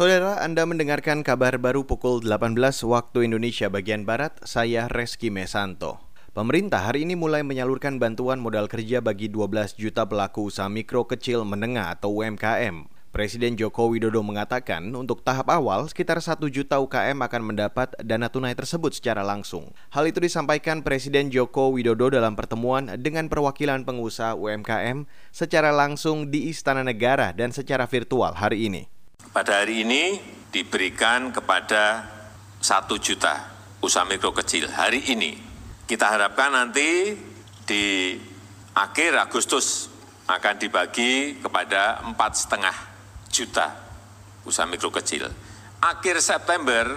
Saudara, Anda mendengarkan kabar baru pukul 18 waktu Indonesia bagian Barat, saya Reski Mesanto. Pemerintah hari ini mulai menyalurkan bantuan modal kerja bagi 12 juta pelaku usaha mikro kecil menengah atau UMKM. Presiden Joko Widodo mengatakan untuk tahap awal sekitar 1 juta UKM akan mendapat dana tunai tersebut secara langsung. Hal itu disampaikan Presiden Joko Widodo dalam pertemuan dengan perwakilan pengusaha UMKM secara langsung di Istana Negara dan secara virtual hari ini. Pada hari ini diberikan kepada satu juta usaha mikro kecil. Hari ini kita harapkan nanti di akhir Agustus akan dibagi kepada empat setengah juta usaha mikro kecil. Akhir September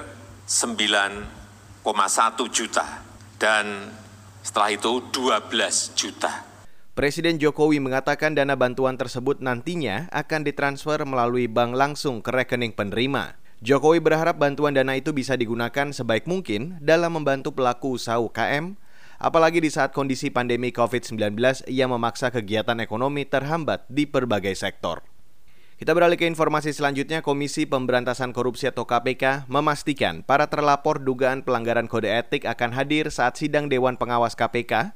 9,1 juta dan setelah itu 12 juta. Presiden Jokowi mengatakan dana bantuan tersebut nantinya akan ditransfer melalui bank langsung ke rekening penerima. Jokowi berharap bantuan dana itu bisa digunakan sebaik mungkin dalam membantu pelaku usaha UKM, apalagi di saat kondisi pandemi COVID-19 yang memaksa kegiatan ekonomi terhambat di berbagai sektor. Kita beralih ke informasi selanjutnya, Komisi Pemberantasan Korupsi atau KPK memastikan para terlapor dugaan pelanggaran kode etik akan hadir saat sidang Dewan Pengawas KPK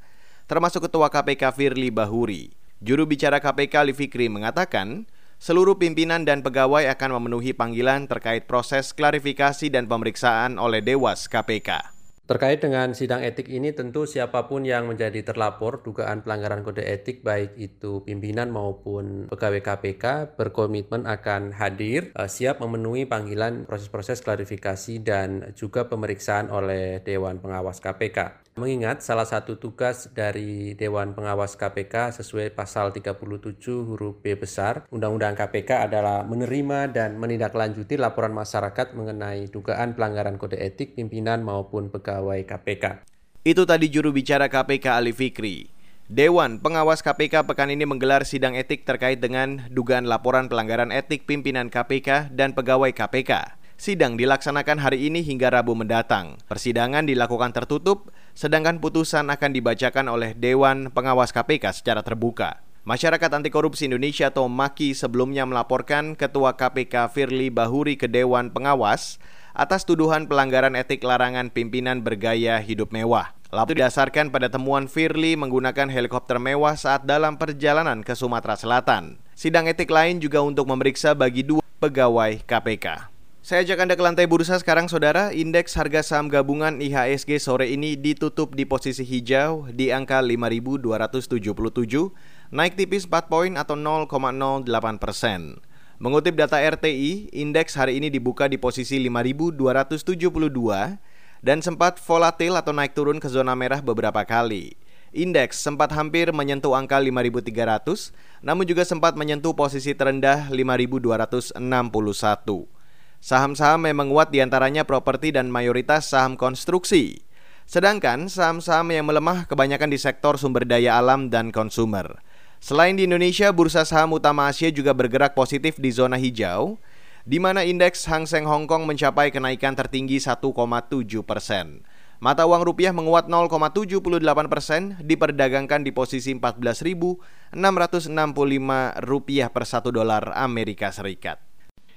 termasuk Ketua KPK Firly Bahuri. Juru bicara KPK Ali Fikri mengatakan, seluruh pimpinan dan pegawai akan memenuhi panggilan terkait proses klarifikasi dan pemeriksaan oleh Dewas KPK. Terkait dengan sidang etik ini tentu siapa pun yang menjadi terlapor dugaan pelanggaran kode etik baik itu pimpinan maupun pegawai KPK berkomitmen akan hadir uh, siap memenuhi panggilan proses-proses klarifikasi dan juga pemeriksaan oleh Dewan Pengawas KPK. Mengingat salah satu tugas dari Dewan Pengawas KPK sesuai pasal 37 huruf B besar Undang-Undang KPK adalah menerima dan menindaklanjuti laporan masyarakat mengenai dugaan pelanggaran kode etik pimpinan maupun pegawai KPK. Itu tadi juru bicara KPK Ali Fikri. Dewan Pengawas KPK pekan ini menggelar sidang etik terkait dengan dugaan laporan pelanggaran etik pimpinan KPK dan pegawai KPK. Sidang dilaksanakan hari ini hingga Rabu mendatang. Persidangan dilakukan tertutup, sedangkan putusan akan dibacakan oleh Dewan Pengawas KPK secara terbuka. Masyarakat Anti Korupsi Indonesia atau MAKI sebelumnya melaporkan Ketua KPK Firly Bahuri ke Dewan Pengawas atas tuduhan pelanggaran etik larangan pimpinan bergaya hidup mewah. Lalu didasarkan pada temuan Firly menggunakan helikopter mewah saat dalam perjalanan ke Sumatera Selatan. Sidang etik lain juga untuk memeriksa bagi dua pegawai KPK. Saya ajak Anda ke lantai bursa sekarang saudara. Indeks harga saham gabungan IHSG sore ini ditutup di posisi hijau di angka 5.277, naik tipis 4 poin atau 0,08 persen. Mengutip data RTI, indeks hari ini dibuka di posisi 5.272 dan sempat volatil atau naik turun ke zona merah beberapa kali. Indeks sempat hampir menyentuh angka 5.300, namun juga sempat menyentuh posisi terendah 5.261. Saham-saham yang menguat di antaranya properti dan mayoritas saham konstruksi. Sedangkan saham-saham yang melemah kebanyakan di sektor sumber daya alam dan konsumer. Selain di Indonesia, bursa saham utama Asia juga bergerak positif di zona hijau, di mana indeks Hang Seng Hong Kong mencapai kenaikan tertinggi 1,7 persen. Mata uang rupiah menguat 0,78 persen, diperdagangkan di posisi 14.665 rupiah per satu dolar Amerika Serikat.